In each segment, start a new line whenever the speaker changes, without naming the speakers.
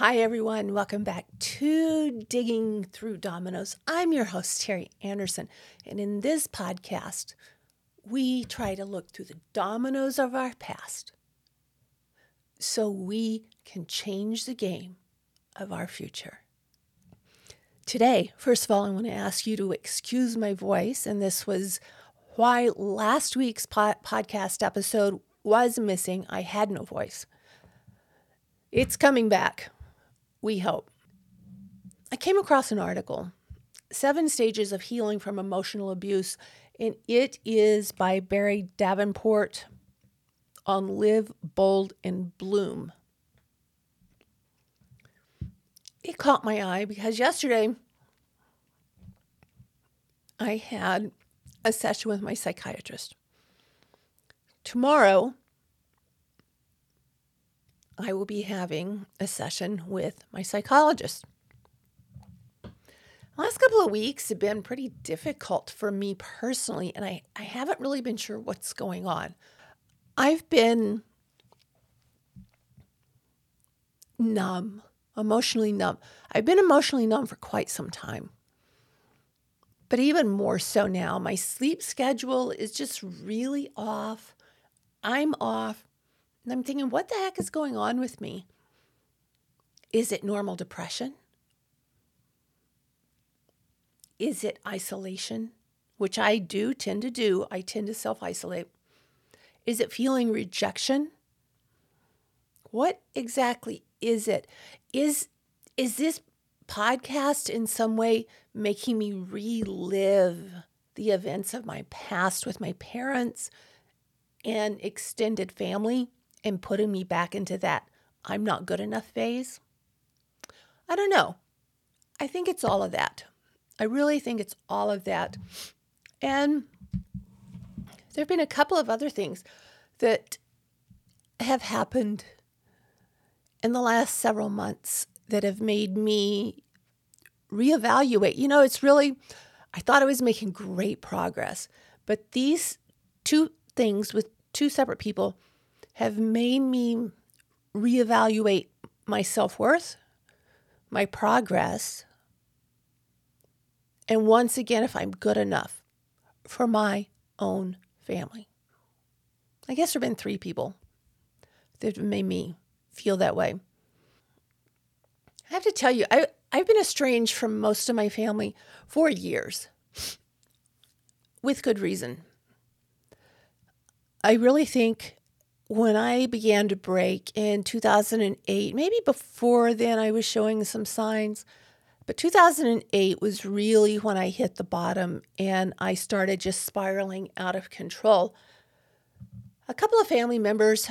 Hi, everyone. Welcome back to Digging Through Dominoes. I'm your host, Terry Anderson. And in this podcast, we try to look through the dominoes of our past so we can change the game of our future. Today, first of all, I want to ask you to excuse my voice. And this was why last week's podcast episode was missing. I had no voice. It's coming back, we hope. I came across an article, Seven Stages of Healing from Emotional Abuse, and it is by Barrie Davenport on Live Bold and Bloom. It caught my eye because yesterday I had a session with my psychiatrist. Tomorrow, I will be having a session with my psychologist. The last couple of weeks have been pretty difficult for me personally, and I, I haven't really been sure what's going on. I've been numb, emotionally numb. I've been emotionally numb for quite some time. But even more so now, my sleep schedule is just really off. I'm off. And I'm thinking, what the heck is going on with me? Is it normal depression? Is it isolation, which I do tend to do? I tend to self isolate. Is it feeling rejection? What exactly is it? Is is this podcast in some way making me relive the events of my past with my parents and extended family? And putting me back into that I'm not good enough phase? I don't know. I think it's all of that. I really think it's all of that. And there have been a couple of other things that have happened in the last several months that have made me reevaluate. You know, it's really, I thought I was making great progress, but these two things with two separate people have made me reevaluate my self worth, my progress, and once again, if I'm good enough for my own family. I guess there have been three people that have made me feel that way. I have to tell you, I, I've been estranged from most of my family for years, with good reason. I really think when I began to break in 2008, maybe before then I was showing some signs, but 2008 was really when I hit the bottom and I started just spiraling out of control. A couple of family members,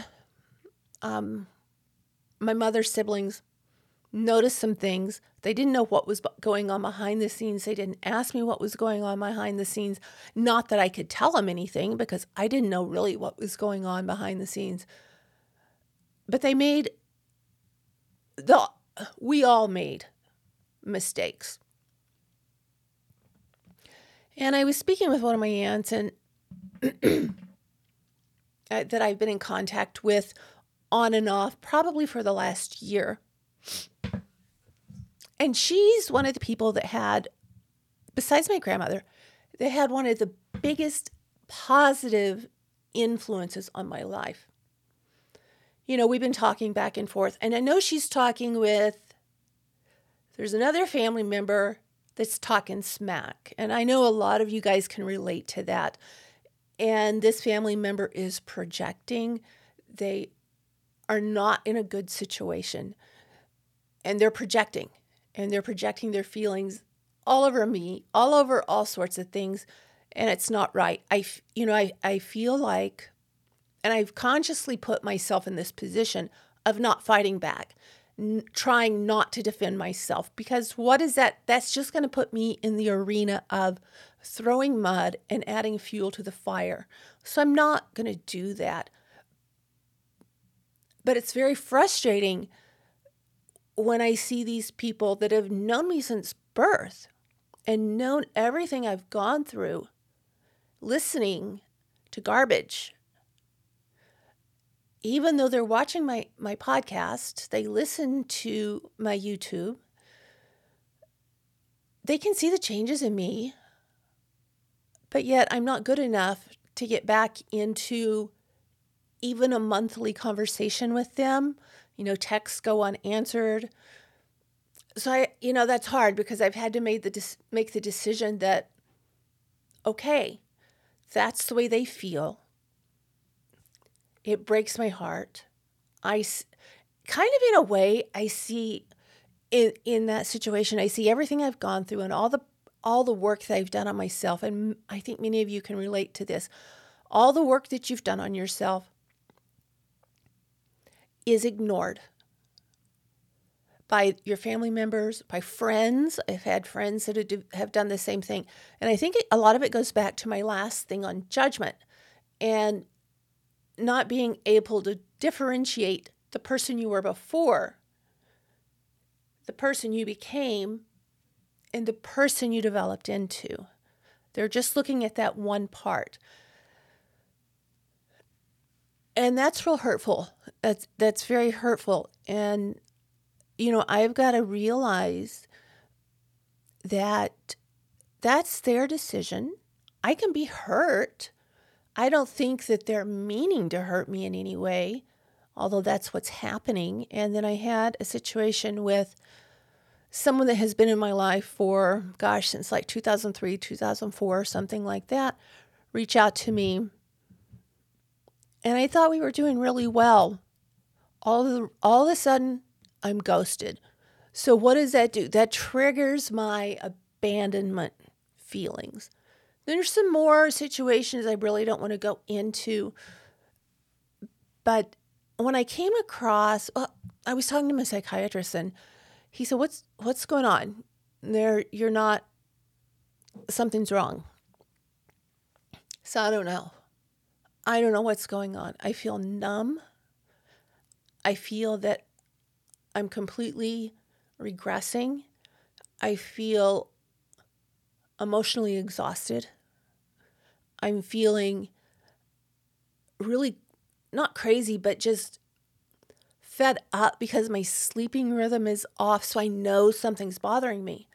um, my mother's siblings, noticed some things. They didn't know what was going on behind the scenes. They didn't ask me what was going on behind the scenes. Not that I could tell them anything because I didn't know really what was going on behind the scenes. But they made the we all made mistakes. And I was speaking with one of my aunts and that I've been in contact with on and off probably for the last year. And she's one of the people that had, besides my grandmother, they had one of the biggest positive influences on my life. You know, we've been talking back and forth, and I know she's talking with, there's another family member that's talking smack. And I know a lot of you guys can relate to that. And this family member is projecting. They are not in a good situation. And they're projecting and they're projecting their feelings all over me, all over all sorts of things, and it's not right. I, you know, I, I feel like, and I've consciously put myself in this position of not fighting back, n- trying not to defend myself, because what is that? That's just going to put me in the arena of throwing mud and adding fuel to the fire. So I'm not going to do that. But it's very frustrating when I see these people that have known me since birth and known everything I've gone through, listening to garbage even though they're watching my, my podcast, they listen to my YouTube, they can see the changes in me, but yet I'm not good enough to get back into even a monthly conversation with them. You know, texts go unanswered. So I, you know, that's hard because I've had to make the make the decision that okay, that's the way they feel. It breaks my heart. I kind of in a way I see in in that situation I see everything I've gone through and all the all the work that I've done on myself and I think many of you can relate to this. All the work that you've done on yourself is ignored by your family members, by friends. I've had friends that have done the same thing. And I think a lot of it goes back to my last thing on judgment and not being able to differentiate the person you were before, the person you became, and the person you developed into. They're just looking at that one part. And that's real hurtful. That's that's very hurtful. And you know, I've got to realize that that's their decision. I can be hurt. I don't think that they're meaning to hurt me in any way, although that's what's happening. And then I had a situation with someone that has been in my life for, gosh, since like 2003, 2004, something like that, reach out to me. And I thought we were doing really well. All of, the, all of a sudden, I'm ghosted. So, what does that do? That triggers my abandonment feelings. There's some more situations I really don't want to go into. But when I came across, well, I was talking to my psychiatrist and he said, What's what's going on? There you're not something's wrong. So I don't know. I don't know what's going on. I feel numb. I feel that I'm completely regressing. I feel emotionally exhausted. I'm feeling really not crazy, but just fed up because my sleeping rhythm is off. So I know something's bothering me.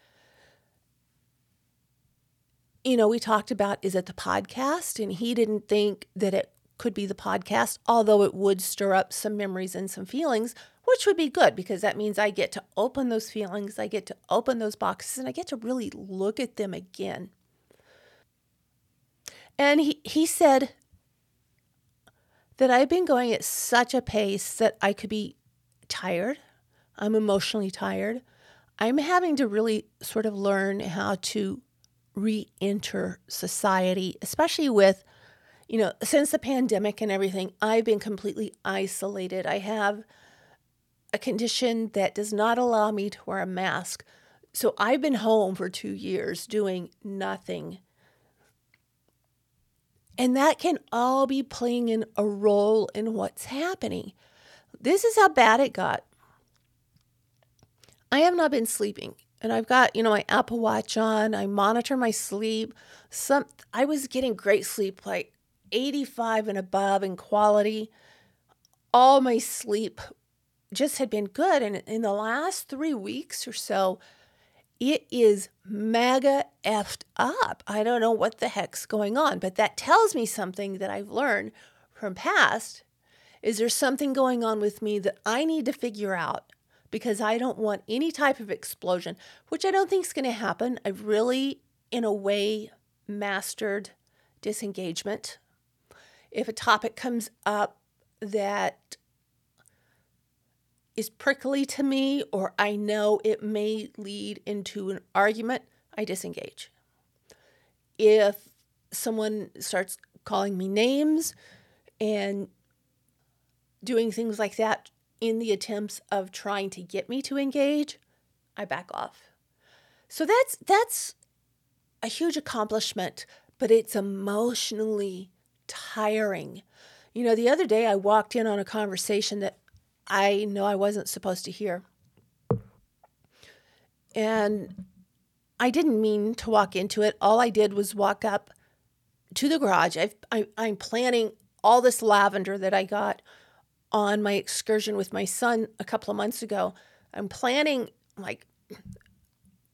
You know, we talked about is it the podcast? And he didn't think that it could be the podcast, although it would stir up some memories and some feelings which would be good because that means I get to open those feelings, I get to open those boxes, and I get to really look at them again. And he, he said that I've been going at such a pace that I could be tired. I'm emotionally tired. I'm having to really sort of learn how to re enter society, especially with, you know, since the pandemic and everything, I've been completely isolated. I have a condition that does not allow me to wear a mask. So I've been home for two years doing nothing. And that can all be playing in a role in what's happening. This is how bad it got. I have not been sleeping and I've got, you know, my Apple Watch on. I monitor my sleep. Some I was getting great sleep like 85 and above in quality. All my sleep just had been good. And in the last three weeks or so, it is mega effed up. I don't know what the heck's going on, but that tells me something that I've learned from past. Is there something going on with me that I need to figure out? Because I don't want any type of explosion, which I don't think is going to happen. I've really, in a way, mastered disengagement. If a topic comes up that is prickly to me or I know it may lead into an argument, I disengage. If someone starts calling me names and doing things like that in the attempts of trying to get me to engage, I back off. So that's that's a huge accomplishment, but it's emotionally tiring. You know, the other day I walked in on a conversation that I know I wasn't supposed to hear. And I didn't mean to walk into it. All I did was walk up to the garage. I've, I, I'm planting all this lavender that I got on my excursion with my son a couple of months ago. I'm planting like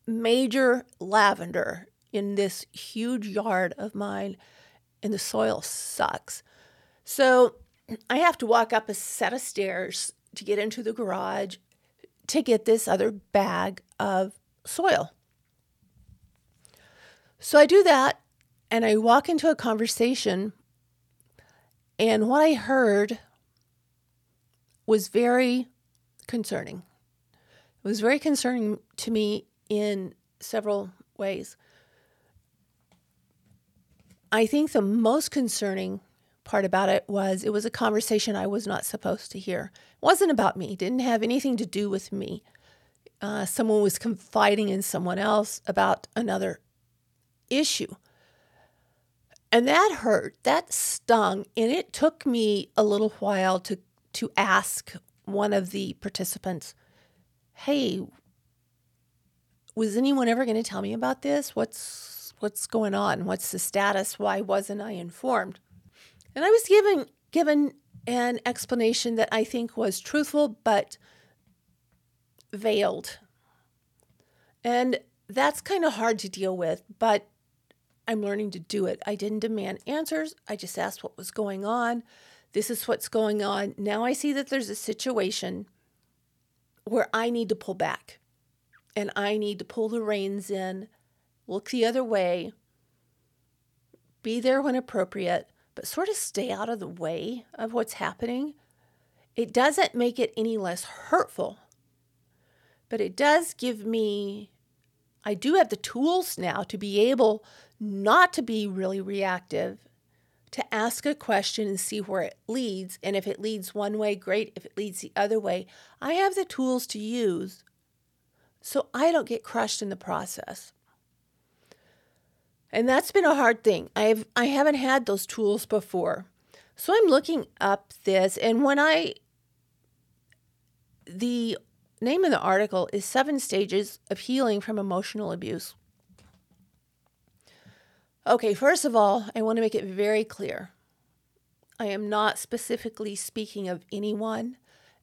major lavender in this huge yard of mine, and the soil sucks. So I have to walk up a set of stairs to get into the garage to get this other bag of soil. So I do that and I walk into a conversation, and what I heard was very concerning. It was very concerning to me in several ways. I think the most concerning part about it was it was a conversation I was not supposed to hear. It wasn't about me, didn't have anything to do with me. Uh, someone was confiding in someone else about another issue. And that hurt, that stung, and it took me a little while to to ask one of the participants, "Hey, was anyone ever going to tell me about this? What's what's going on? What's the status? Why wasn't I informed?" And I was given given an explanation that I think was truthful but veiled. And that's kind of hard to deal with, but I'm learning to do it. I didn't demand answers. I just asked what was going on. This is what's going on. Now I see that there's a situation where I need to pull back and I need to pull the reins in, look the other way, be there when appropriate, but sort of stay out of the way of what's happening. It doesn't make it any less hurtful, but it does give me, I do have the tools now to be able not to be really reactive, to ask a question and see where it leads. And if it leads one way, great. If it leads the other way, I have the tools to use so I don't get crushed in the process. And that's been a hard thing. I've I haven't had those tools before. So I'm looking up this and when I the name of the article is Seven Stages of Healing from Emotional Abuse. Okay, first of all, I want to make it very clear. I am not specifically speaking of anyone.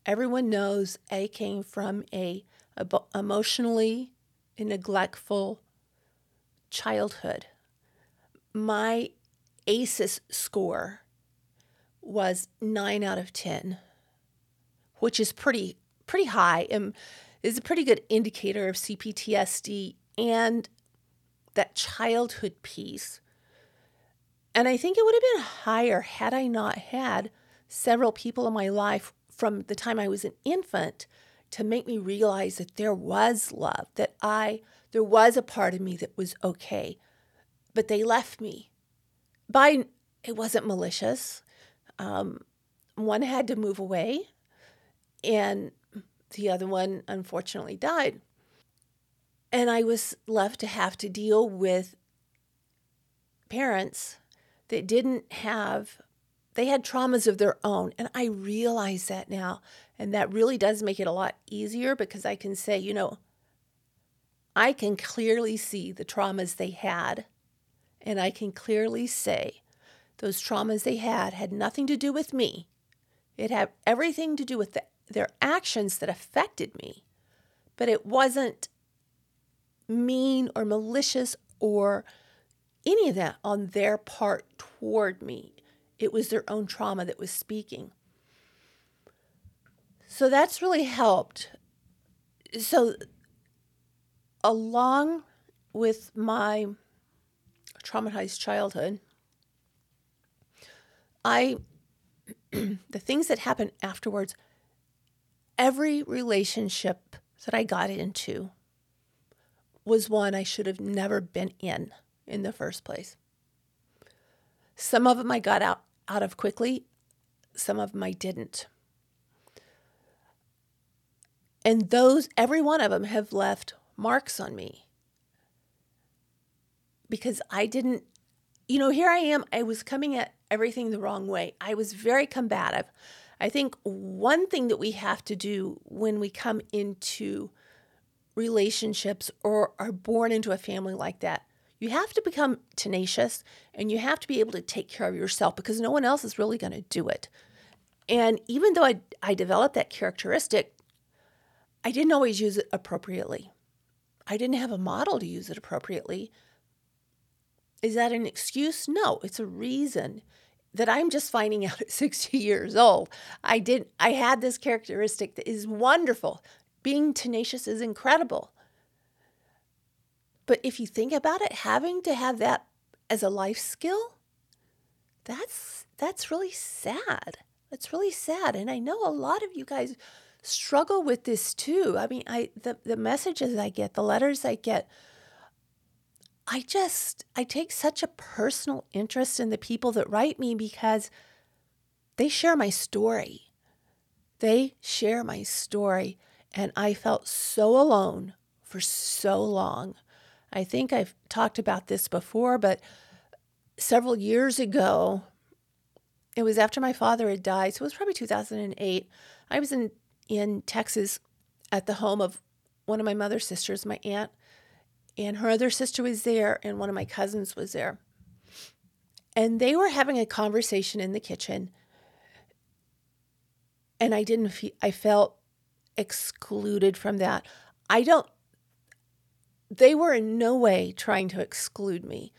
Everyone knows I came from a, a emotionally neglectful childhood. My ACEs score was 9 out of 10, which is pretty pretty high and is a pretty good indicator of CPTSD and that childhood piece. And I think it would have been higher had I not had several people in my life from the time I was an infant to make me realize that there was love, that I there was a part of me that was okay. But they left me. By it wasn't malicious. Um, one had to move away, and the other one unfortunately died. And I was left to have to deal with parents that didn't have, they had traumas of their own. And I realize that now. And that really does make it a lot easier because I can say, you know, I can clearly see the traumas they had. And I can clearly say those traumas they had had nothing to do with me. It had everything to do with the, their actions that affected me. But it wasn't mean or malicious or any of that on their part toward me. It was their own trauma that was speaking. So that's really helped. So, along with my traumatized childhood, I, the things that happened afterwards, every relationship that I got into was one I should have never been in in the first place. Some of them I got out, out of quickly, some of them I didn't. And those, every one of them have left marks on me because I didn't, you know, here I am. I was coming at everything the wrong way. I was very combative. I think one thing that we have to do when we come into relationships or are born into a family like that, you have to become tenacious and you have to be able to take care of yourself because no one else is really going to do it. And even though I, I developed that characteristic, I didn't always use it appropriately. I didn't have a model to use it appropriately. Is that an excuse? No, it's a reason that I'm just finding out at 60 years old. I did I had this characteristic that is wonderful. Being tenacious is incredible. But if you think about it, having to have that as a life skill, that's that's really sad. That's really sad. And I know a lot of you guys struggle with this too. I mean, I the, the messages I get, the letters I get, I just I take such a personal interest in the people that write me because they share my story. They share my story and I felt so alone for so long. I think I've talked about this before, but several years ago, it was after my father had died, so it was probably 2008. I was in in Texas at the home of one of my mother's sisters, my aunt, and her other sister was there, and one of my cousins was there. And they were having a conversation in the kitchen. And I didn't feel, I felt excluded from that. I don't, they were in no way trying to exclude me.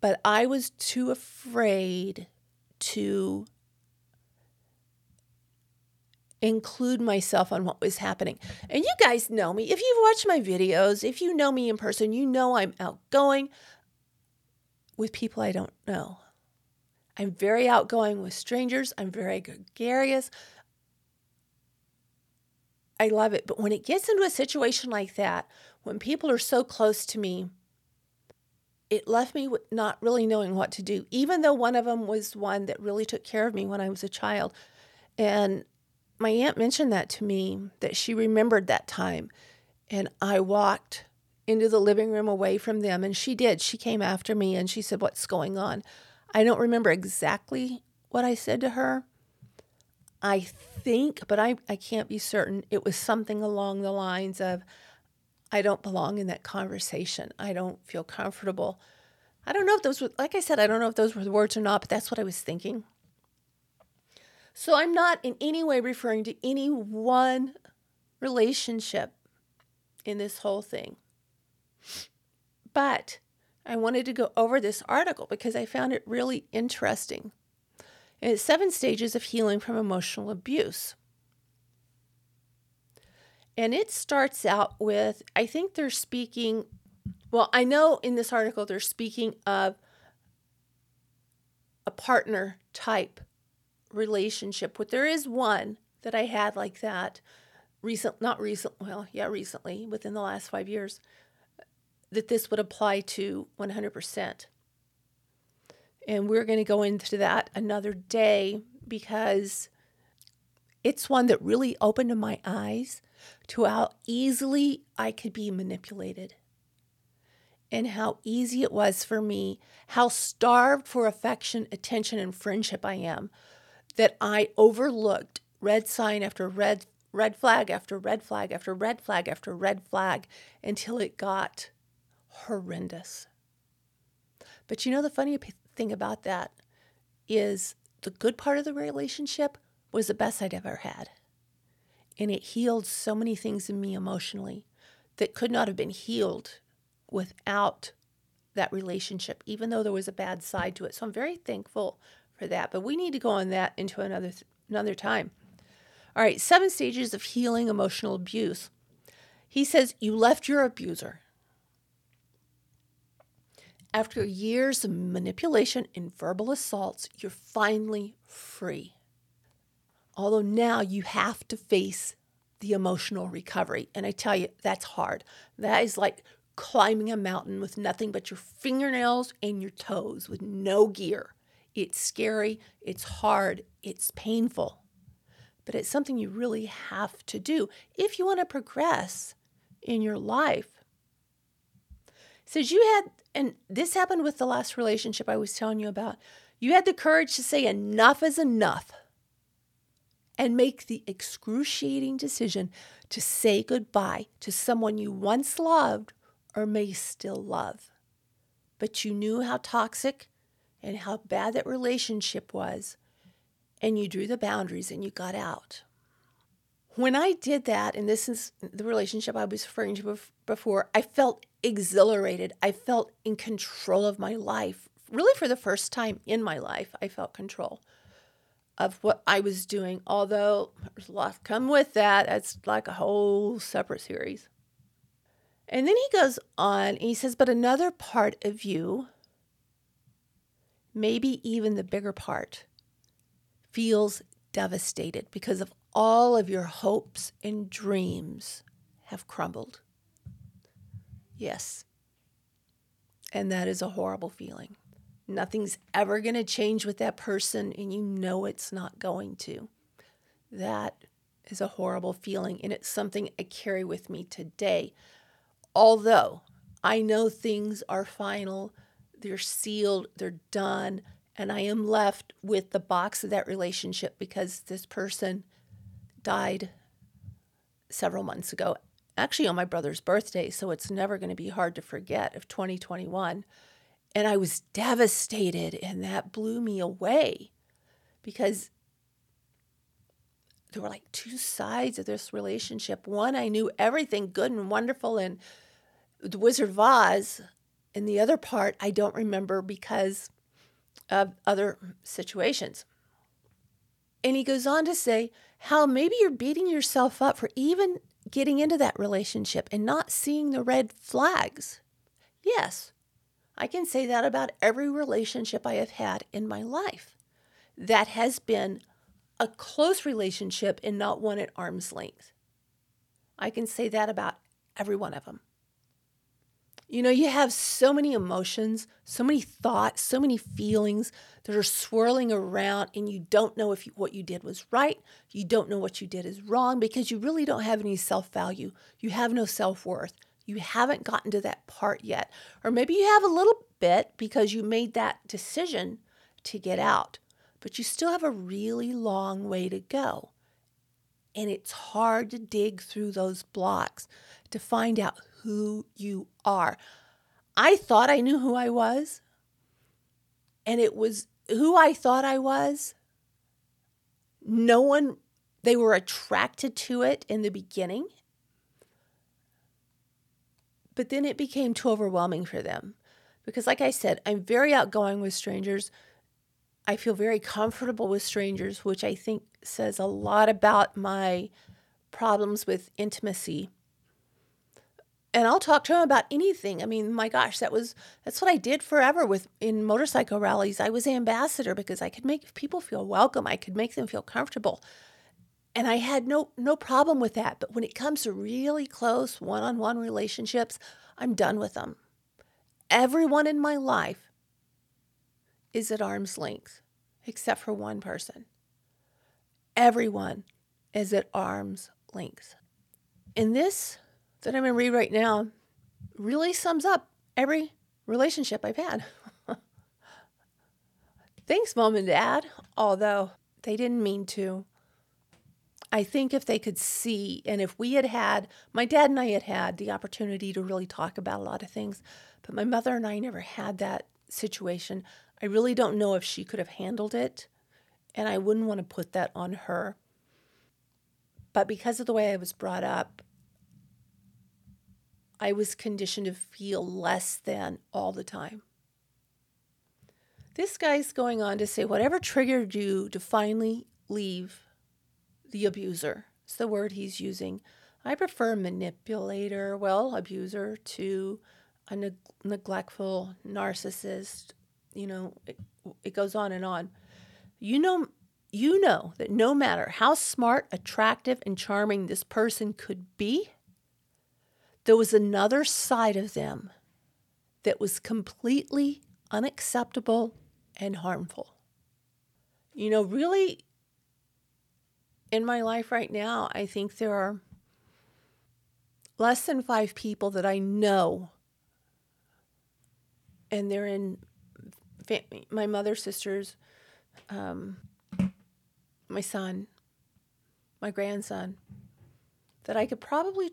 But I was too afraid to include myself on what was happening. And you guys know me. If you've watched my videos, if you know me in person, you know I'm outgoing with people I don't know. I'm very outgoing with strangers. I'm very gregarious. I love it. But when it gets into a situation like that, when people are so close to me, it left me not really knowing what to do, even though one of them was one that really took care of me when I was a child. And my aunt mentioned that to me, that she remembered that time. And I walked into the living room away from them, and she did. She came after me and she said, What's going on? I don't remember exactly what I said to her. I think, but I, I can't be certain, it was something along the lines of, I don't belong in that conversation. I don't feel comfortable. I don't know if those were, like I said, I don't know if those were the words or not, but that's what I was thinking. So I'm not in any way referring to any one relationship in this whole thing. But I wanted to go over this article because I found it really interesting. It's seven stages of healing from emotional abuse. And it starts out with I think they're speaking, well, I know in this article they're speaking of a partner type relationship but there is one that I had like that recent not recent well yeah recently within the last 5 years that this would apply to 100%. And we're going to go into that another day because it's one that really opened my eyes to how easily I could be manipulated and how easy it was for me, how starved for affection, attention, and friendship I am that I overlooked red sign after red red flag after red flag after red flag after red flag until it got horrendous. But you know the funny thing about that is the good part of the relationship was the best I'd ever had. And it healed so many things in me emotionally that could not have been healed without that relationship, even though there was a bad side to it. So I'm very thankful for that. But we need to go on that into another another time. All right, seven stages of healing emotional abuse. He says you left your abuser. After years of manipulation and verbal assaults, you're finally free. Although now you have to face the emotional recovery. And I tell you, that's hard. That is like climbing a mountain with nothing but your fingernails and your toes with no gear. It's scary, it's hard, it's painful, but it's something you really have to do if you want to progress in your life. says you had, and this happened with the last relationship I was telling you about, you had the courage to say enough is enough and make the excruciating decision to say goodbye to someone you once loved or may still love. But you knew how toxic and how bad that relationship was. and you drew the boundaries and you got out. When I did that, and this is the relationship I was referring to before, I felt exhilarated. I felt in control of my life. Really, for the first time in my life, I felt control of what I was doing, although there's a lot come with that. It's like a whole separate series. And then he goes on and he says, But another part of you, maybe even the bigger part, feels devastated because of all of your hopes and dreams have crumbled. Yes. And that is a horrible feeling. Nothing's ever going to change with that person, and you know it's not going to. That is a horrible feeling, and it's something I carry with me today. Although I know things are final, they're sealed, they're done, and I am left with the box of that relationship because this person died several months ago, actually on my brother's birthday, so it's never going to be hard to forget of 2021. And I was devastated, and that blew me away because there were like two sides of this relationship. One, I knew everything good and wonderful and the Wizard of Oz, and the other part, I don't remember because of other situations. And he goes on to say how maybe you're beating yourself up for even getting into that relationship and not seeing the red flags. Yes, I can say that about every relationship I have had in my life. That has been a close relationship and not one at arm's length. I can say that about every one of them. You know, you have so many emotions, so many thoughts, so many feelings that are swirling around, and you don't know if you, what you did was right. You don't know what you did is wrong because you really don't have any self value. You have no self worth. You haven't gotten to that part yet. Or maybe you have a little bit because you made that decision to get out, but you still have a really long way to go. And it's hard to dig through those blocks to find out who you are. I thought I knew who I was, and it was who I thought I was. No one, they were attracted to it in the beginning, but then it became too overwhelming for them. Because, like I said, I'm very outgoing with strangers. I feel very comfortable with strangers, which I think says a lot about my problems with intimacy and I'll talk to him about anything. I mean, my gosh, that was that's what I did forever with in motorcycle rallies. I was ambassador because I could make people feel welcome. I could make them feel comfortable. And I had no no problem with that. But when it comes to really close one-on-one relationships, I'm done with them. Everyone in my life is at arm's length except for one person. Everyone is at arm's length. In this that I'm going to read right now really sums up every relationship I've had. Thanks, mom and dad, although they didn't mean to. I think if they could see, and if we had had, my dad and I had had the opportunity to really talk about a lot of things, but my mother and I never had that situation. I really don't know if she could have handled it, and I wouldn't want to put that on her. But because of the way I was brought up, I was conditioned to feel less than all the time. This guy's going on to say whatever triggered you to finally leave the abuser. It's the word he's using. I prefer manipulator, well, abuser to a neg- neglectful narcissist. You know, it, it goes on and on. You know, you know that no matter how smart, attractive, and charming this person could be, there was another side of them that was completely unacceptable and harmful. You know, really, in my life right now, I think there are less than five people that I know, and they're in family, my mother's sisters, um, my son, my grandson, that I could probably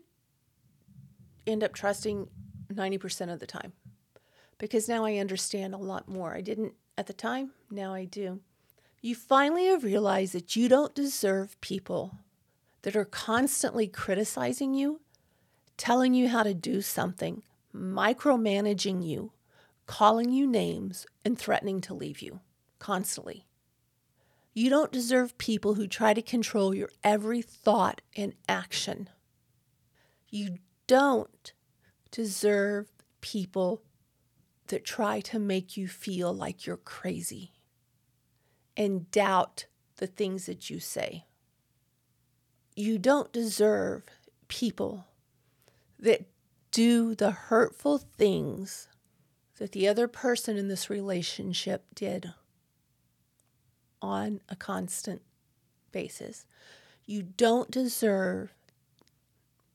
end up trusting 90% of the time because now I understand a lot more. I didn't at the time, now I do. You finally have realized that you don't deserve people that are constantly criticizing you, telling you how to do something, micromanaging you, calling you names, and threatening to leave you constantly. You don't deserve people who try to control your every thought and action. You don't deserve people that try to make you feel like you're crazy and doubt the things that you say. You don't deserve people that do the hurtful things that the other person in this relationship did on a constant basis. You don't deserve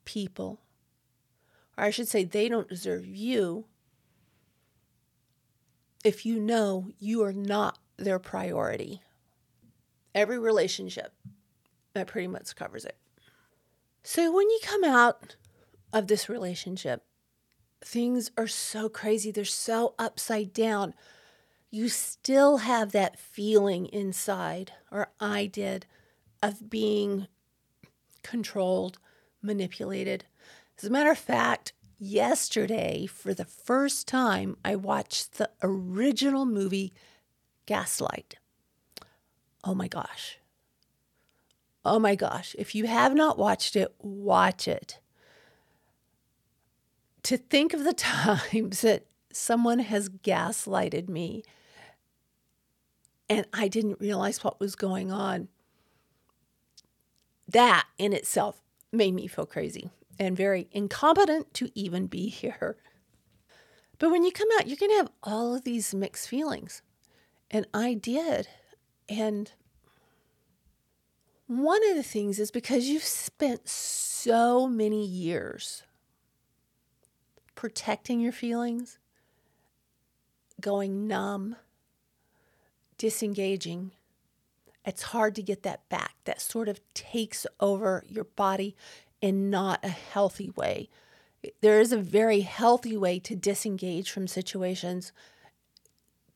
people, or I should say, they don't deserve you if you know you are not their priority. Every relationship, that pretty much covers it. So when you come out of this relationship, things are so crazy, they're so upside down you still have that feeling inside, or I did, of being controlled, manipulated. As a matter of fact, yesterday, for the first time, I watched the original movie Gaslight. Oh my gosh. Oh my gosh. If you have not watched it, watch it. To think of the times that someone has gaslighted me and I didn't realize what was going on. That in itself made me feel crazy and very incompetent to even be here. But when you come out, you're going to have all of these mixed feelings. And I did. And one of the things is because you've spent so many years protecting your feelings, going numb, disengaging, it's hard to get that back. That sort of takes over your body in not a healthy way. There is a very healthy way to disengage from situations,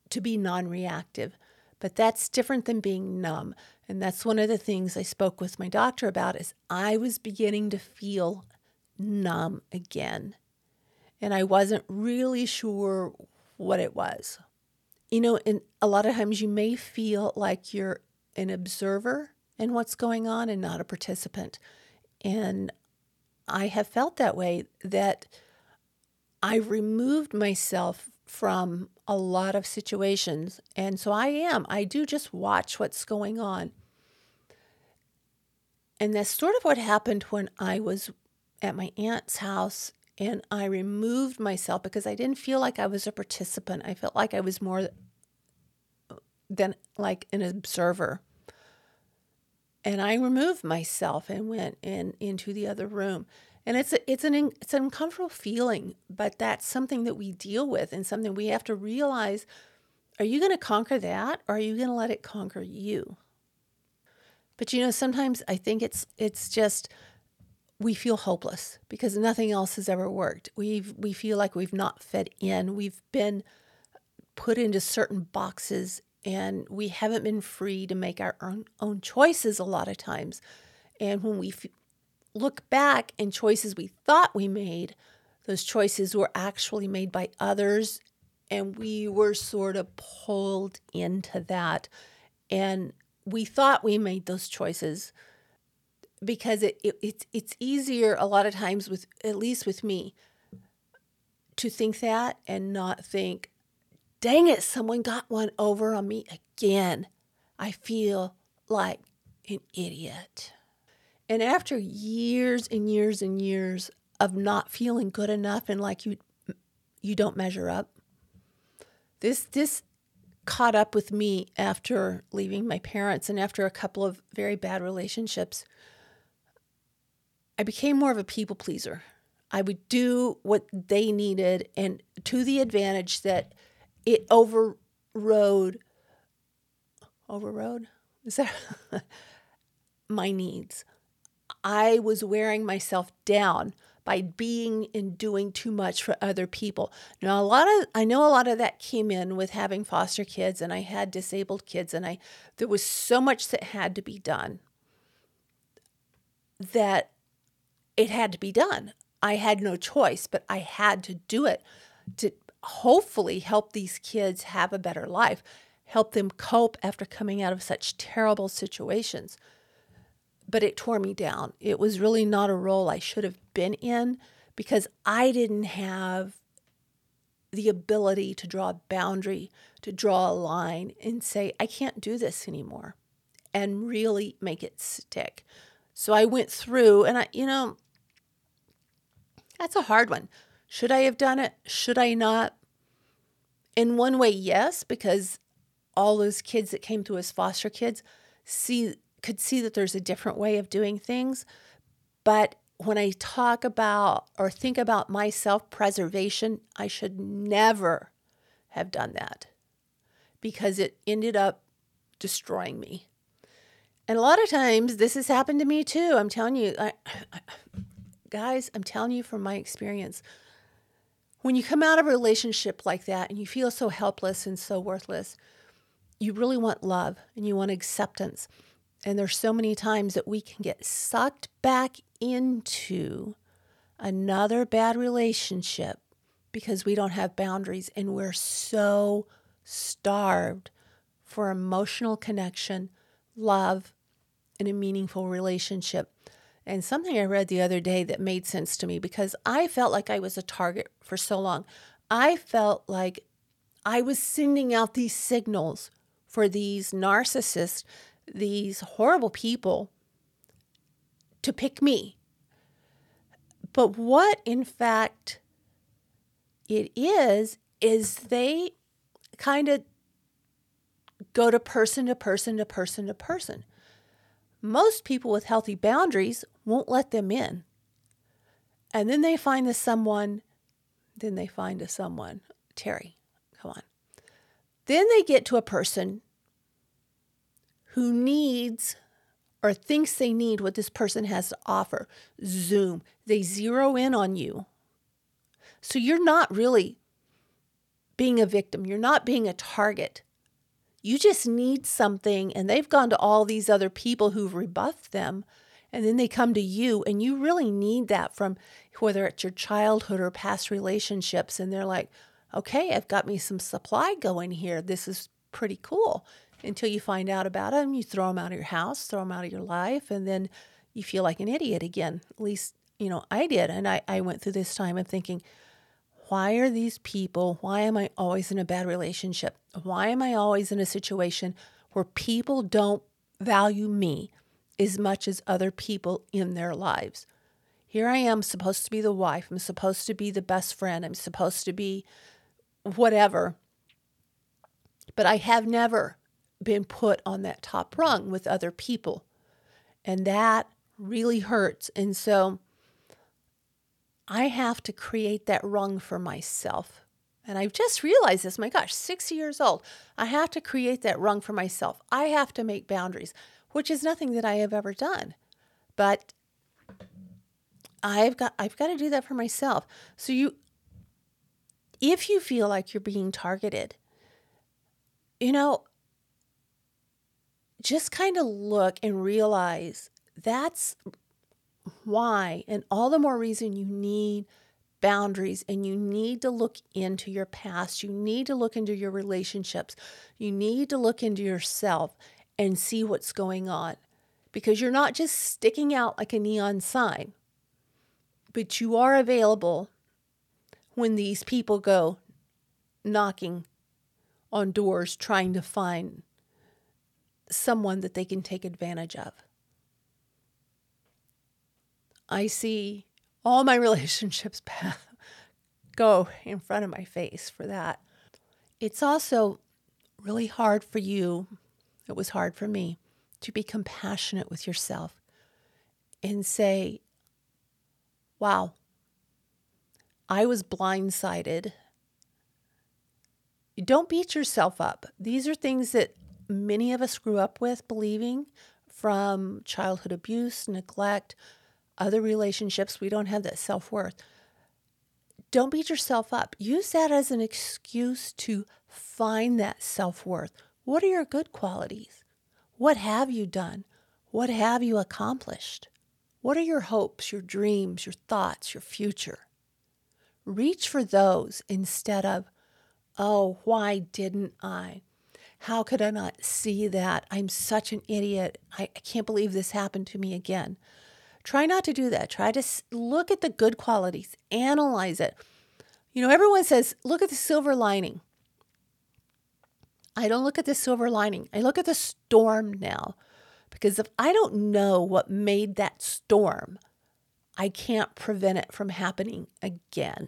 to be non reactive, but that's different than being numb. And that's one of the things I spoke with my doctor about is I was beginning to feel numb again. And I wasn't really sure what it was you know, and a lot of times you may feel like you're an observer in what's going on and not a participant. And I have felt that way that I removed myself from a lot of situations. And so I am. I do just watch what's going on. And that's sort of what happened when I was at my aunt's house and I removed myself because I didn't feel like I was a participant. I felt like I was more than like an observer. And I removed myself and went in into the other room. And it's a, it's an it's an uncomfortable feeling, but that's something that we deal with and something we have to realize are you going to conquer that or are you going to let it conquer you? But you know, sometimes I think it's it's just we feel hopeless because nothing else has ever worked. We we feel like we've not fed in. We've been put into certain boxes and we haven't been free to make our own, own choices a lot of times. And when we f- look back and choices we thought we made, those choices were actually made by others, and we were sort of pulled into that. And we thought we made those choices because it, it, it's it's easier a lot of times with at least with me to think that and not think dang it someone got one over on me again. I feel like an idiot. And after years and years and years of not feeling good enough and like you you don't measure up this this caught up with me after leaving my parents and after a couple of very bad relationships. I became more of a people pleaser. I would do what they needed and to the advantage that it overrode overrode is that my needs. I was wearing myself down by being and doing too much for other people. Now a lot of I know a lot of that came in with having foster kids and I had disabled kids and I there was so much that had to be done that it had to be done. I had no choice, but I had to do it to hopefully help these kids have a better life, help them cope after coming out of such terrible situations. But it tore me down. It was really not a role I should have been in because I didn't have the ability to draw a boundary, to draw a line and say, I can't do this anymore and really make it stick. So I went through and I, you know, that's a hard one. Should I have done it? Should I not? In one way, yes, because all those kids that came to as foster kids see could see that there's a different way of doing things. But when I talk about or think about my self preservation, I should never have done that because it ended up destroying me. And a lot of times this has happened to me too. I'm telling you, I, I, guys, I'm telling you from my experience. When you come out of a relationship like that and you feel so helpless and so worthless, you really want love and you want acceptance. And there's so many times that we can get sucked back into another bad relationship because we don't have boundaries and we're so starved for emotional connection, love, and a meaningful relationship. And something I read the other day that made sense to me because I felt like I was a target for so long. I felt like I was sending out these signals for these narcissists, these horrible people to pick me. But what, in fact, it is, is they kind of go to person to person to person to person. Most people with healthy boundaries won't let them in. And then they find a someone, then they find a someone. Terry, come on. Then they get to a person who needs or thinks they need what this person has to offer. Zoom. They zero in on you. So you're not really being a victim, you're not being a target. You just need something, and they've gone to all these other people who've rebuffed them, and then they come to you, and you really need that from whether it's your childhood or past relationships. And they're like, okay, I've got me some supply going here. This is pretty cool. Until you find out about them, you throw them out of your house, throw them out of your life, and then you feel like an idiot again. At least, you know, I did. And I, I went through this time of thinking, why are these people, why am I always in a bad relationship? Why am I always in a situation where people don't value me as much as other people in their lives? Here I am, supposed to be the wife, I'm supposed to be the best friend, I'm supposed to be whatever. But I have never been put on that top rung with other people. And that really hurts. And so, I have to create that rung for myself. And I've just realized this, my gosh, 60 years old. I have to create that rung for myself. I have to make boundaries, which is nothing that I have ever done. But I've got I've got to do that for myself. So you if you feel like you're being targeted, you know, just kind of look and realize that's why, and all the more reason you need boundaries and you need to look into your past. You need to look into your relationships. You need to look into yourself and see what's going on because you're not just sticking out like a neon sign, but you are available when these people go knocking on doors trying to find someone that they can take advantage of. I see all my relationships go in front of my face for that. It's also really hard for you, it was hard for me, to be compassionate with yourself and say, wow, I was blindsided. Don't beat yourself up. These are things that many of us grew up with believing from childhood abuse, neglect, other relationships, we don't have that self worth. Don't beat yourself up. Use that as an excuse to find that self worth. What are your good qualities? What have you done? What have you accomplished? What are your hopes, your dreams, your thoughts, your future? Reach for those instead of, oh, why didn't I? How could I not see that? I'm such an idiot. I, I can't believe this happened to me again. Try not to do that. Try to look at the good qualities, analyze it. You know, everyone says, look at the silver lining. I don't look at the silver lining. I look at the storm now. Because if I don't know what made that storm, I can't prevent it from happening again.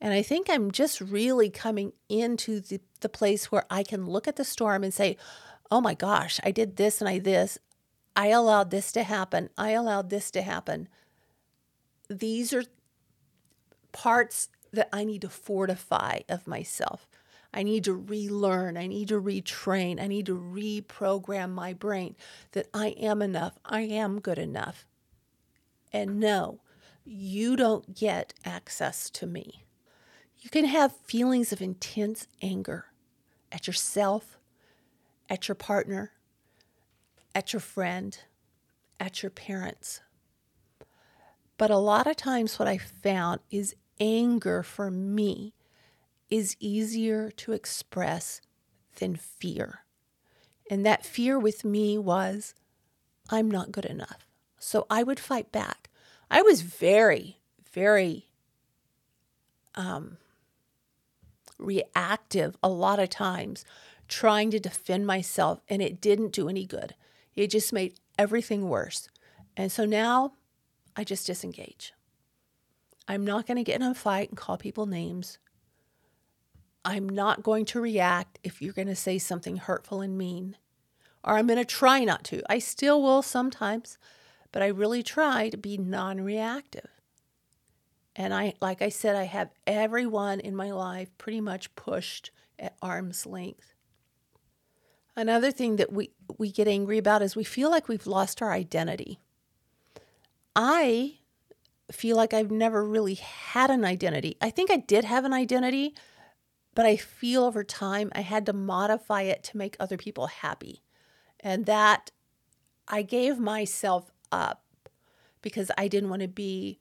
And I think I'm just really coming into the, the place where I can look at the storm and say, oh my gosh, I did this and I this. I allowed this to happen. I allowed this to happen. These are parts that I need to fortify of myself. I need to relearn. I need to retrain. I need to reprogram my brain that I am enough. I am good enough. And no, you don't get access to me. You can have feelings of intense anger at yourself, at your partner, at your friend, at your parents. But a lot of times, what I found is anger for me is easier to express than fear. And that fear with me was, I'm not good enough. So I would fight back. I was very, very um, reactive a lot of times, trying to defend myself, and it didn't do any good. It just made everything worse. And so now I just disengage. I'm not going to get in a fight and call people names. I'm not going to react if you're going to say something hurtful and mean, or I'm going to try not to. I still will sometimes, but I really try to be non reactive. And I, like I said, I have everyone in my life pretty much pushed at arm's length. Another thing that we, we get angry about is we feel like we've lost our identity. I feel like I've never really had an identity. I think I did have an identity, but I feel over time I had to modify it to make other people happy. And that I gave myself up because I didn't want to be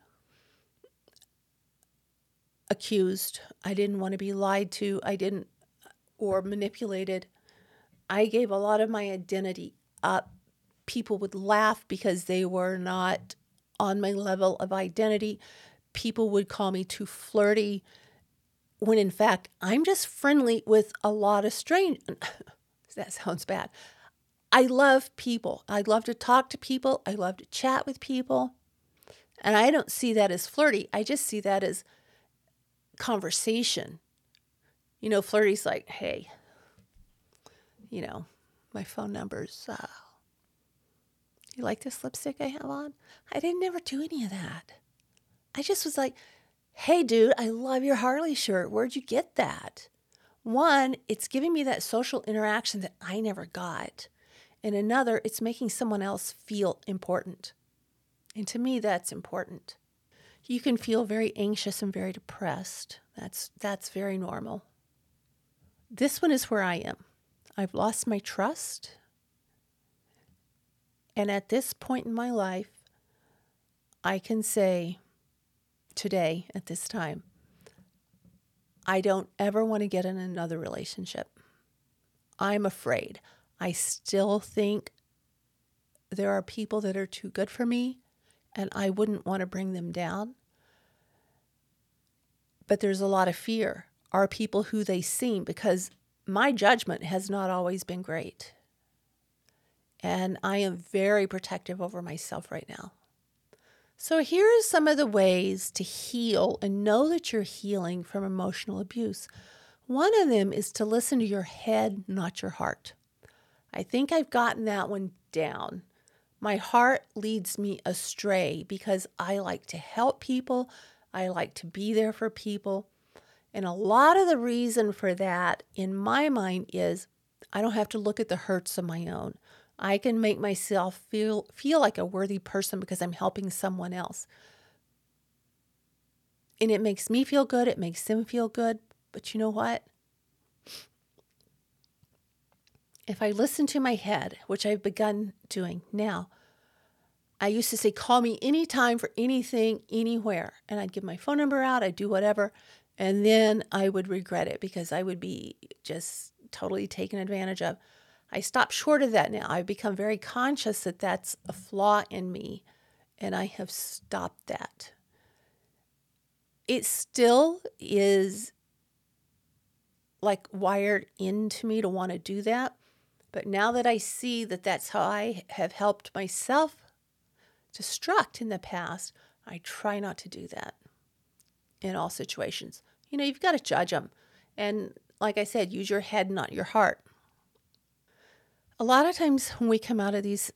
accused. I didn't want to be lied to. I didn't, or manipulated. I gave a lot of my identity up. People would laugh because they were not on my level of identity. People would call me too flirty when in fact I'm just friendly with a lot of strange that sounds bad. I love people. I love to talk to people. I love to chat with people. And I don't see that as flirty. I just see that as conversation. You know, flirty's like, hey, you know, my phone number's, uh, you like this lipstick I have on? I didn't ever do any of that. I just was like, hey, dude, I love your Harley shirt. Where'd you get that? One, it's giving me that social interaction that I never got. And another, it's making someone else feel important. And to me, that's important. You can feel very anxious and very depressed. That's that's very normal. This one is where I am. I've lost my trust. And at this point in my life, I can say today at this time, I don't ever want to get in another relationship. I'm afraid. I still think there are people that are too good for me and I wouldn't want to bring them down. But there's a lot of fear. Are people who they seem? Because my judgment has not always been great. And I am very protective over myself right now. So, here are some of the ways to heal and know that you're healing from emotional abuse. One of them is to listen to your head, not your heart. I think I've gotten that one down. My heart leads me astray because I like to help people, I like to be there for people. And a lot of the reason for that, in my mind, is I don't have to look at the hurts of my own. I can make myself feel feel like a worthy person because I'm helping someone else. And it makes me feel good, it makes them feel good. But you know what? If I listen to my head, which I've begun doing now, I used to say, call me anytime for anything, anywhere. And I'd give my phone number out, I'd do whatever. And then I would regret it because I would be just totally taken advantage of. I stopped short of that now. I've become very conscious that that's a flaw in me, and I have stopped that. It still is like wired into me to want to do that. But now that I see that that's how I have helped myself destruct in the past, I try not to do that in all situations. You know, you've got to judge them. And like I said, use your head, not your heart. A lot of times when we come out of these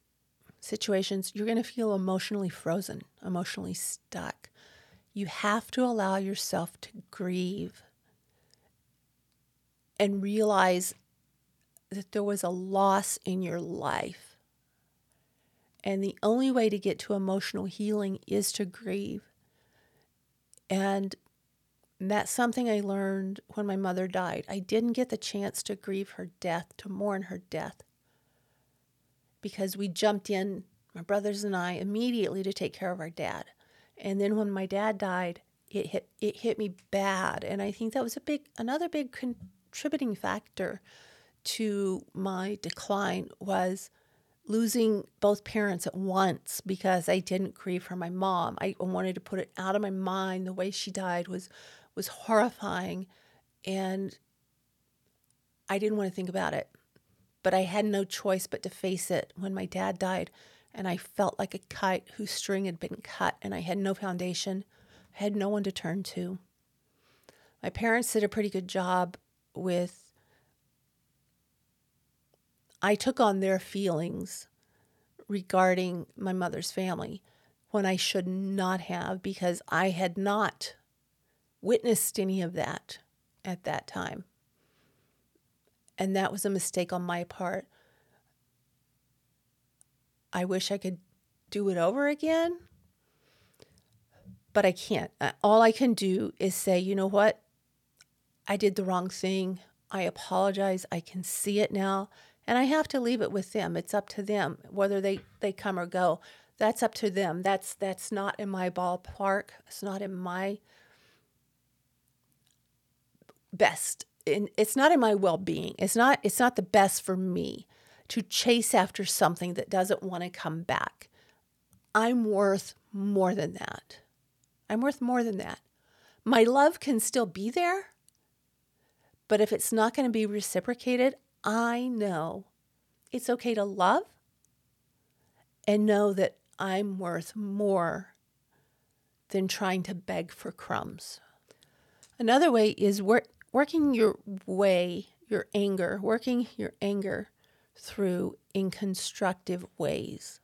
situations, you're going to feel emotionally frozen, emotionally stuck. You have to allow yourself to grieve and realize that there was a loss in your life. And the only way to get to emotional healing is to grieve. And that's something I learned when my mother died. I didn't get the chance to grieve her death, to mourn her death because we jumped in, my brothers and I, immediately to take care of our dad. And then when my dad died, it hit it hit me bad, and I think that was a big another big contributing factor to my decline was losing both parents at once because I didn't grieve for my mom. I wanted to put it out of my mind. The way she died was was horrifying and I didn't want to think about it but I had no choice but to face it when my dad died. And I felt like a kite whose string had been cut, and I had no foundation. I had no one to turn to. My parents did a pretty good job with, I took on their feelings regarding my mother's family when I should not have because I had not witnessed any of that at that time. And that was a mistake on my part. I wish I could do it over again, but I can't. Uh, all I can do is say, you know what? I did the wrong thing. I apologize. I can see it now. And I have to leave it with them. It's up to them whether they, they come or go. That's up to them. That's that's not in my ballpark. It's not in my best in, it's not in my well-being. It's not it's not the best for me to chase after something that doesn't want to come back. I'm worth more than that. I'm worth more than that. My love can still be there, but if it's not going to be reciprocated, I know it's okay to love and know that I'm worth more than trying to beg for crumbs. Another way is work, working your way, your anger, working your anger through in constructive ways.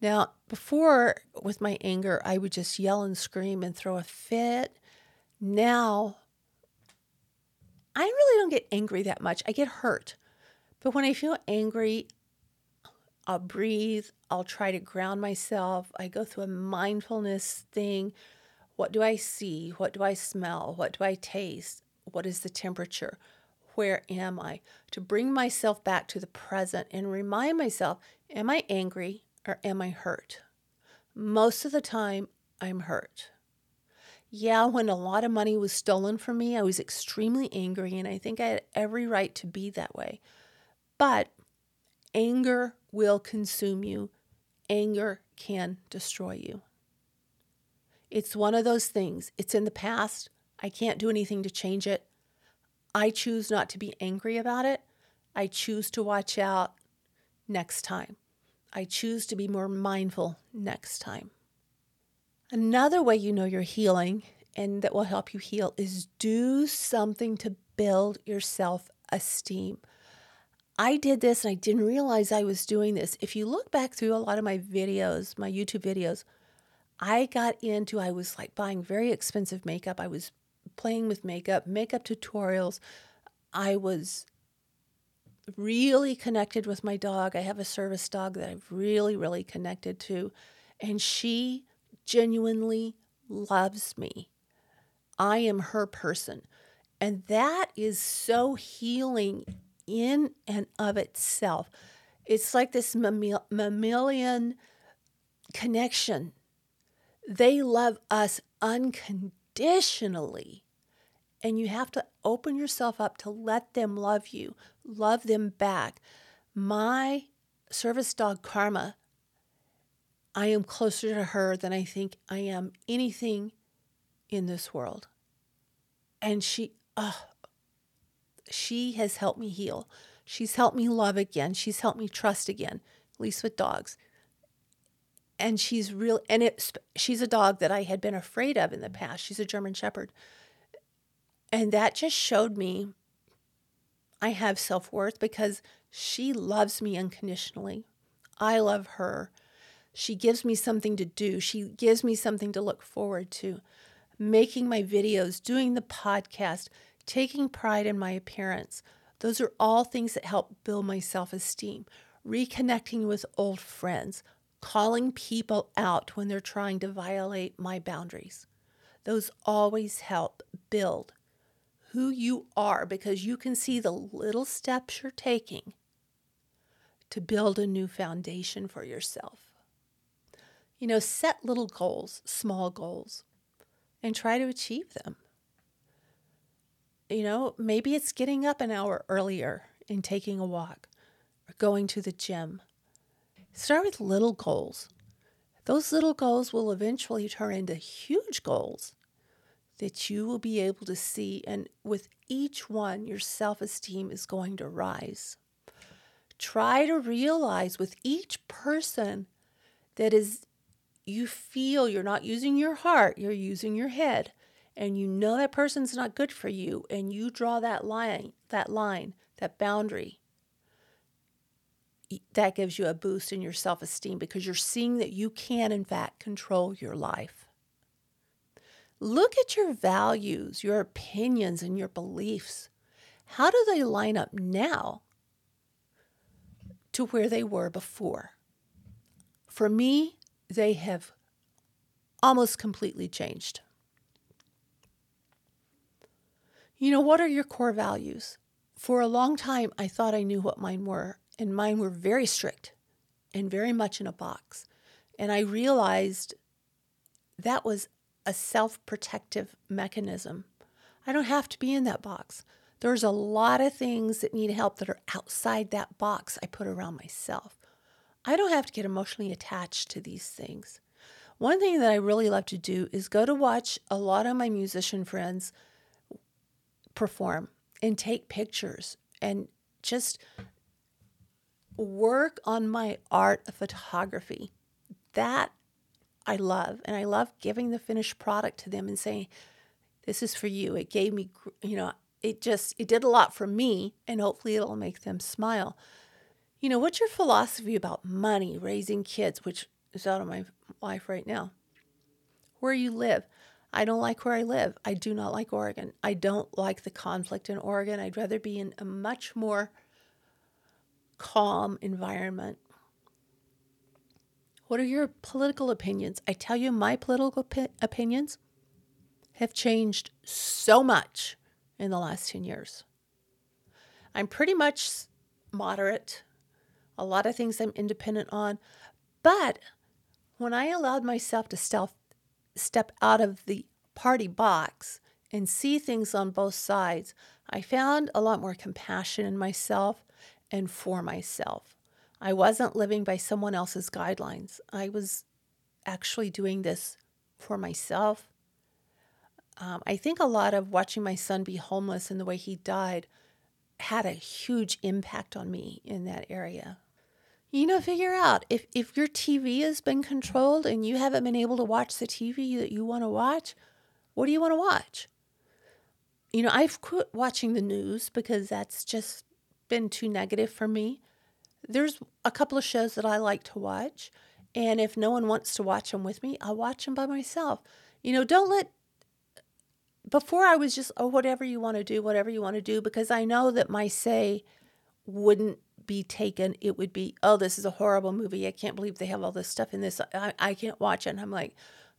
Now, before with my anger, I would just yell and scream and throw a fit. Now, I really don't get angry that much. I get hurt. But when I feel angry, I'll breathe. I'll try to ground myself. I go through a mindfulness thing what do I see? What do I smell? What do I taste? What is the temperature? Where am I? To bring myself back to the present and remind myself am I angry or am I hurt? Most of the time, I'm hurt. Yeah, when a lot of money was stolen from me, I was extremely angry, and I think I had every right to be that way. But anger will consume you, anger can destroy you. It's one of those things. It's in the past. I can't do anything to change it. I choose not to be angry about it. I choose to watch out next time. I choose to be more mindful next time. Another way you know you're healing and that will help you heal is do something to build your self esteem. I did this and I didn't realize I was doing this. If you look back through a lot of my videos, my YouTube videos, I got into, I was like buying very expensive makeup. I was playing with makeup, makeup tutorials. I was really connected with my dog. I have a service dog that I've really, really connected to, and she genuinely loves me. I am her person. And that is so healing in and of itself. It's like this mammalian connection. They love us unconditionally. And you have to open yourself up to let them love you, love them back. My service dog, Karma, I am closer to her than I think I am anything in this world. And she, oh, she has helped me heal. She's helped me love again. She's helped me trust again, at least with dogs. And she's real, and it's she's a dog that I had been afraid of in the past. She's a German Shepherd, and that just showed me I have self worth because she loves me unconditionally. I love her. She gives me something to do. She gives me something to look forward to. Making my videos, doing the podcast, taking pride in my appearance. Those are all things that help build my self esteem. Reconnecting with old friends, calling people out when they're trying to violate my boundaries. Those always help build who you are because you can see the little steps you're taking to build a new foundation for yourself. You know, set little goals, small goals, and try to achieve them. You know, maybe it's getting up an hour earlier and taking a walk or going to the gym. Start with little goals. Those little goals will eventually turn into huge goals that you will be able to see. And with each one, your self esteem is going to rise. Try to realize with each person that is you feel you're not using your heart, you're using your head, and you know that person's not good for you, and you draw that line, that line, that boundary, that gives you a boost in your self esteem because you're seeing that you can, in fact, control your life. Look at your values, your opinions, and your beliefs. How do they line up now to where they were before? For me, they have almost completely changed. You know, what are your core values? For a long time, I thought I knew what mine were, and mine were very strict and very much in a box. And I realized that was a self protective mechanism. I don't have to be in that box. There's a lot of things that need help that are outside that box I put around myself. I don't have to get emotionally attached to these things. One thing that I really love to do is go to watch a lot of my musician friends perform and take pictures and just work on my art of photography. That I love. And I love giving the finished product to them and saying, this is for you. It gave me, you know, it just, it did a lot for me and hopefully it'll make them smile. You know, what's your philosophy about money, raising kids, which is out of my life right now? Where you live. I don't like where I live. I do not like Oregon. I don't like the conflict in Oregon. I'd rather be in a much more calm environment what are your political opinions? I tell you, my political opinions have changed so much in the last 10 years. I'm pretty much moderate. A lot of things I'm independent on. But when I allowed myself to stealth, step out of the party box and see things on both sides, I found a lot more compassion in myself and for myself. I wasn't living by someone else's guidelines. I was actually doing this for myself. Um, I think a lot of watching my son be homeless and the way he died had a huge impact on me in that area. You know, figure out if, if your TV has been controlled and you haven't been able to watch the TV that you want to watch, what do you want to watch? You know, I've quit watching the news because that's just been too negative for me there's a couple of shows that I like to watch. And if no one wants to watch them with me, I'll watch them by myself. You know, don't let, before I was just, oh, whatever you want to do, whatever you want to do, because I know that my say wouldn't be taken. It would be, oh, this is a horrible movie. I can't believe they have all this stuff in this. I, I can't watch it. And I'm like,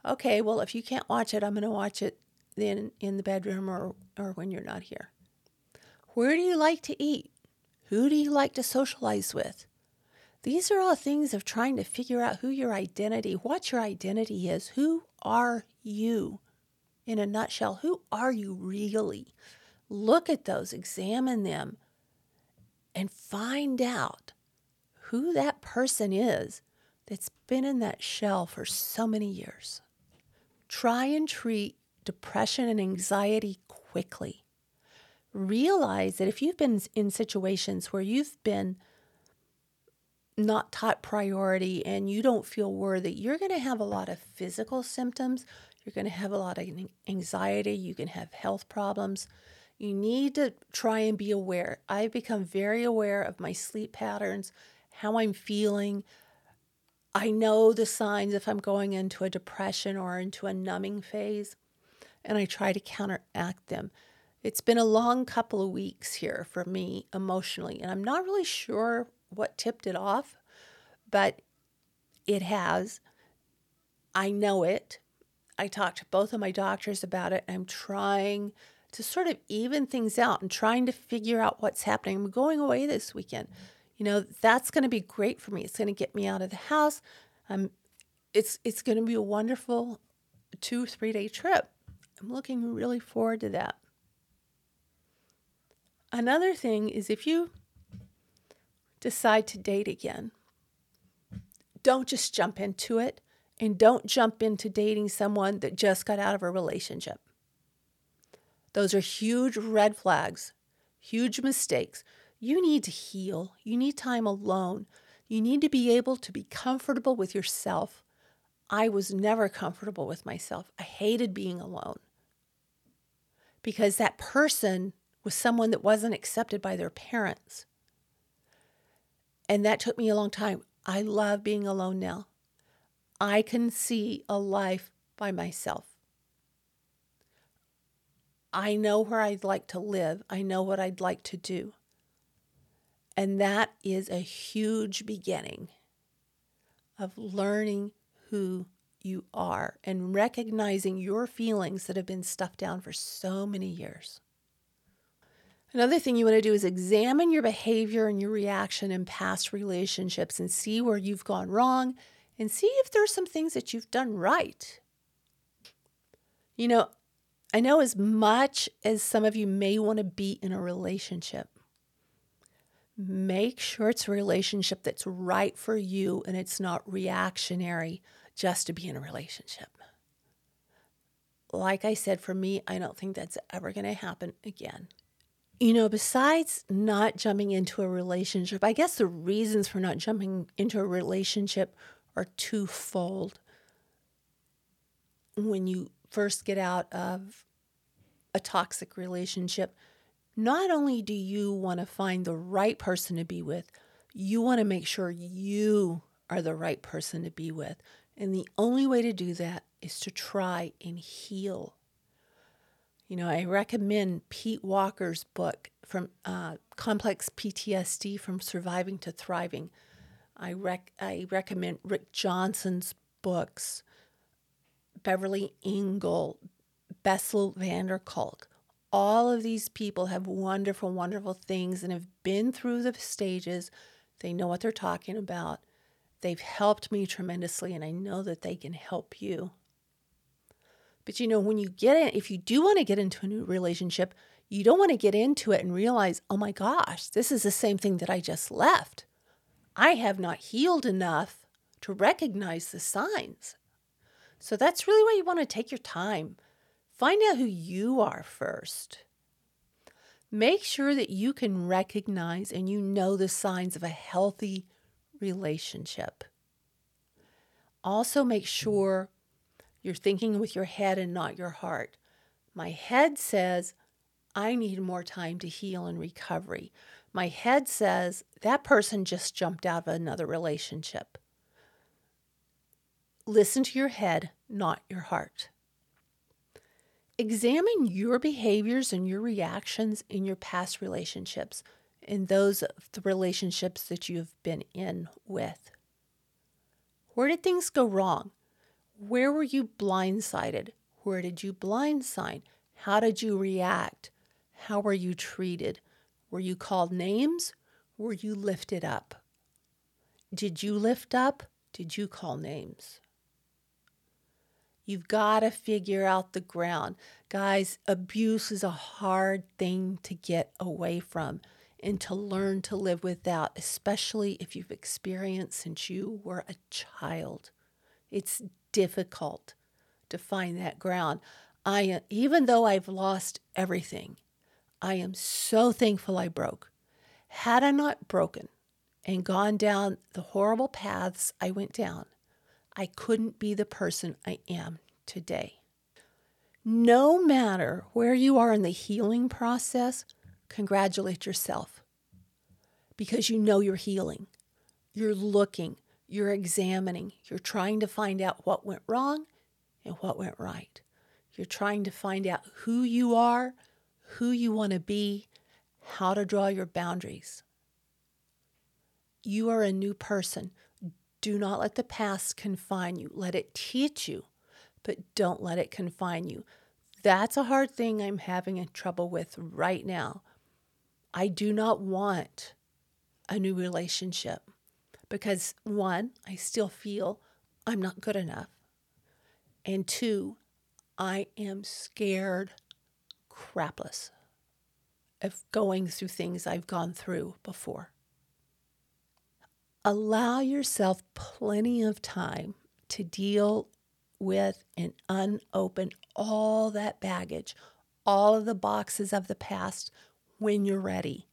okay, well, if you can't watch it, I'm going to watch it then in the bedroom or, or when you're not here. Where do you like to eat? Who do you like to socialize with? These are all things of trying to figure out who your identity, what your identity is. Who are you? In a nutshell, who are you really? Look at those, examine them, and find out who that person is that's been in that shell for so many years. Try and treat depression and anxiety quickly. Realize that if you've been in situations where you've been not taught priority and you don't feel worthy, you're going to have a lot of physical symptoms. You're going to have a lot of anxiety. You can have health problems. You need to try and be aware. I've become very aware of my sleep patterns, how I'm feeling. I know the signs if I'm going into a depression or into a numbing phase, and I try to counteract them. It's been a long couple of weeks here for me emotionally, and I'm not really sure what tipped it off, but it has. I know it. I talked to both of my doctors about it. I'm trying to sort of even things out and trying to figure out what's happening. I'm going away this weekend. You know, that's going to be great for me. It's going to get me out of the house. Um, it's it's going to be a wonderful two three day trip. I'm looking really forward to that. Another thing is if you decide to date again, don't just jump into it and don't jump into dating someone that just got out of a relationship. Those are huge red flags, huge mistakes. You need to heal. You need time alone. You need to be able to be comfortable with yourself. I was never comfortable with myself. I hated being alone because that person was someone that wasn't accepted by their parents. And that took me a long time. I love being alone now. I can see a life by myself. I know where I'd like to live. I know what I'd like to do. And that is a huge beginning of learning who you are and recognizing your feelings that have been stuffed down for so many years. Another thing you want to do is examine your behavior and your reaction in past relationships and see where you've gone wrong and see if there's some things that you've done right. You know, I know as much as some of you may want to be in a relationship, make sure it's a relationship that's right for you and it's not reactionary just to be in a relationship. Like I said, for me, I don't think that's ever going to happen again. You know, besides not jumping into a relationship, I guess the reasons for not jumping into a relationship are twofold. When you first get out of a toxic relationship, not only do you want to find the right person to be with, you want to make sure you are the right person to be with. And the only way to do that is to try and heal you know, I recommend Pete Walker's book from uh, Complex PTSD from Surviving to Thriving. I rec- I recommend Rick Johnson's books, Beverly Engel, Bessel van der Kolk. All of these people have wonderful, wonderful things and have been through the stages. They know what they're talking about. They've helped me tremendously, and I know that they can help you. But you know, when you get in, if you do want to get into a new relationship, you don't want to get into it and realize, oh my gosh, this is the same thing that I just left. I have not healed enough to recognize the signs. So that's really why you want to take your time. Find out who you are first. Make sure that you can recognize and you know the signs of a healthy relationship. Also, make sure you're thinking with your head and not your heart. My head says, I need more time to heal and recovery. My head says, that person just jumped out of another relationship. Listen to your head, not your heart. Examine your behaviors and your reactions in your past relationships in those the relationships that you have been in with. Where did things go wrong? Where were you blindsided? Where did you blindside? How did you react? How were you treated? Were you called names? Were you lifted up? Did you lift up? Did you call names? You've got to figure out the ground. Guys, abuse is a hard thing to get away from and to learn to live without, especially if you've experienced since you were a child. It's difficult to find that ground. I even though I've lost everything, I am so thankful I broke. Had I not broken and gone down the horrible paths I went down, I couldn't be the person I am today. No matter where you are in the healing process, congratulate yourself because you know you're healing. You're looking, you're examining, you're trying to find out what went wrong and what went right. You're trying to find out who you are, who you want to be, how to draw your boundaries. You are a new person. Do not let the past confine you. Let it teach you, but don't let it confine you. That's a hard thing I'm having trouble with right now. I do not want a new relationship because one, I still feel I'm not good enough. And two, I am scared crapless of going through things I've gone through before. Allow yourself plenty of time to deal with and unopen all that baggage, all of the boxes of the past when you're ready.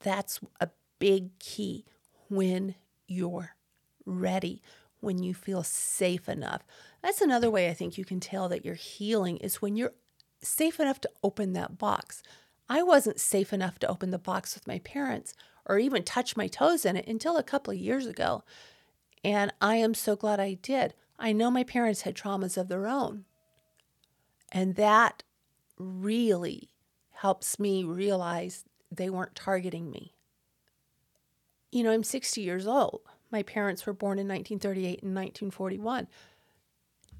That's a big key when you're ready, when you feel safe enough. That's another way I think you can tell that you're healing is when you're safe enough to open that box. I wasn't safe enough to open the box with my parents or even touch my toes in it until a couple of years ago. And I am so glad I did. I know my parents had traumas of their own. And that really helps me realize they weren't targeting me. You know, I'm 60 years old. My parents were born in 1938 and 1941.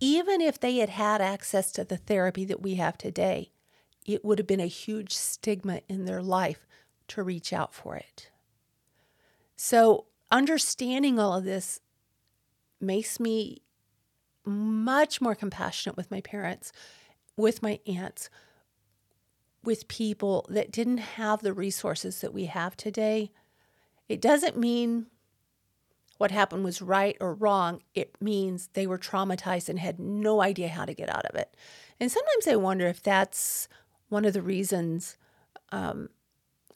Even if they had had access to the therapy that we have today, it would have been a huge stigma in their life to reach out for it. So, understanding all of this makes me much more compassionate with my parents, with my aunts, with people that didn't have the resources that we have today. It doesn't mean what happened was right or wrong. It means they were traumatized and had no idea how to get out of it. And sometimes I wonder if that's one of the reasons um,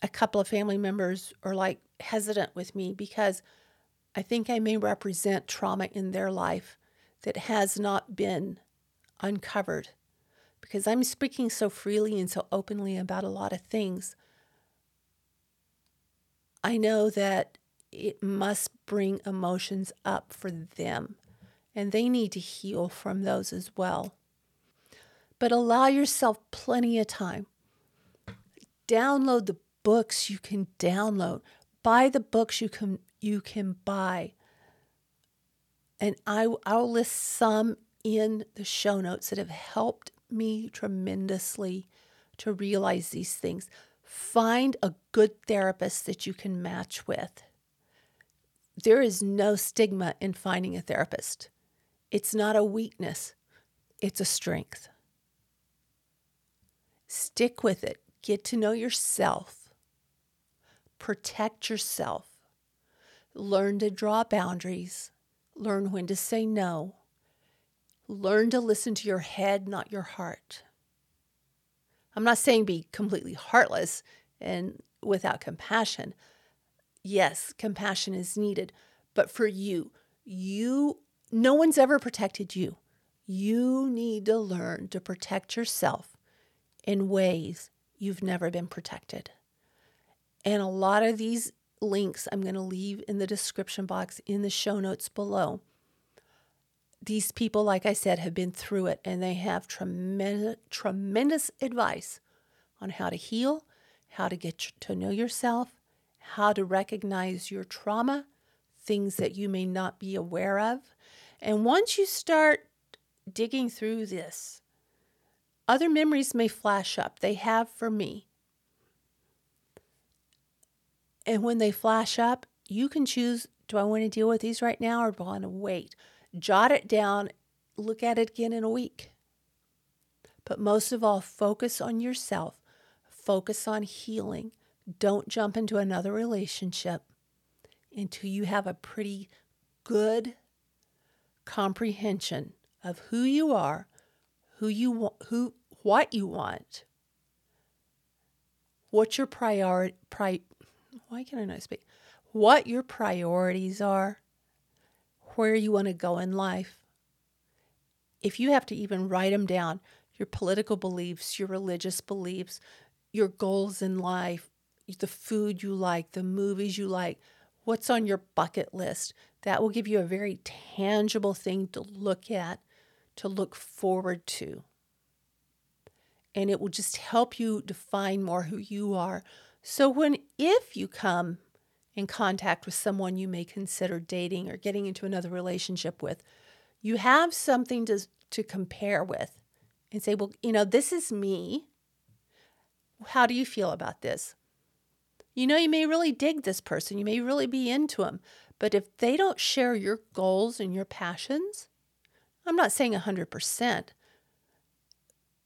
a couple of family members are like hesitant with me because I think I may represent trauma in their life that has not been uncovered because I'm speaking so freely and so openly about a lot of things. I know that it must bring emotions up for them, and they need to heal from those as well. But allow yourself plenty of time. Download the books you can download. Buy the books you can you can buy. And I I'll list some in the show notes that have helped me tremendously to realize these things. Find a good therapist that you can match with. There is no stigma in finding a therapist. It's not a weakness, it's a strength. Stick with it. Get to know yourself. Protect yourself. Learn to draw boundaries. Learn when to say no. Learn to listen to your head, not your heart. I'm not saying be completely heartless and without compassion. Yes, compassion is needed, but for you, you no one's ever protected you. You need to learn to protect yourself in ways you've never been protected. And a lot of these links I'm going to leave in the description box in the show notes below these people, like I said, have been through it and they have tremendous, tremendous advice on how to heal how to get to know yourself, how to recognize your trauma, things that you may not be aware of. And once you start digging through this, other memories may flash up. They have for me. And when they flash up, you can choose do I want to deal with these right now or do I want to wait? Jot it down, look at it again in a week. But most of all, focus on yourself, focus on healing. Don't jump into another relationship until you have a pretty good comprehension of who you are, who you want, who what you want, what your priority pri- why can I not speak? What your priorities are, where you want to go in life. If you have to even write them down, your political beliefs, your religious beliefs, your goals in life, the food you like, the movies you like, what's on your bucket list. That will give you a very tangible thing to look at, to look forward to. And it will just help you define more who you are. So, when if you come in contact with someone you may consider dating or getting into another relationship with, you have something to, to compare with and say, well, you know, this is me. How do you feel about this? You know, you may really dig this person, you may really be into them, but if they don't share your goals and your passions, I'm not saying 100%,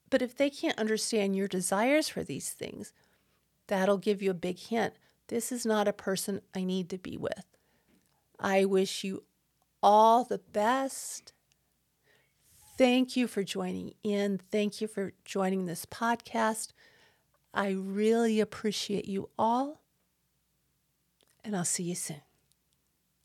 but if they can't understand your desires for these things, that'll give you a big hint. This is not a person I need to be with. I wish you all the best. Thank you for joining in. Thank you for joining this podcast. I really appreciate you all, and I'll see you soon.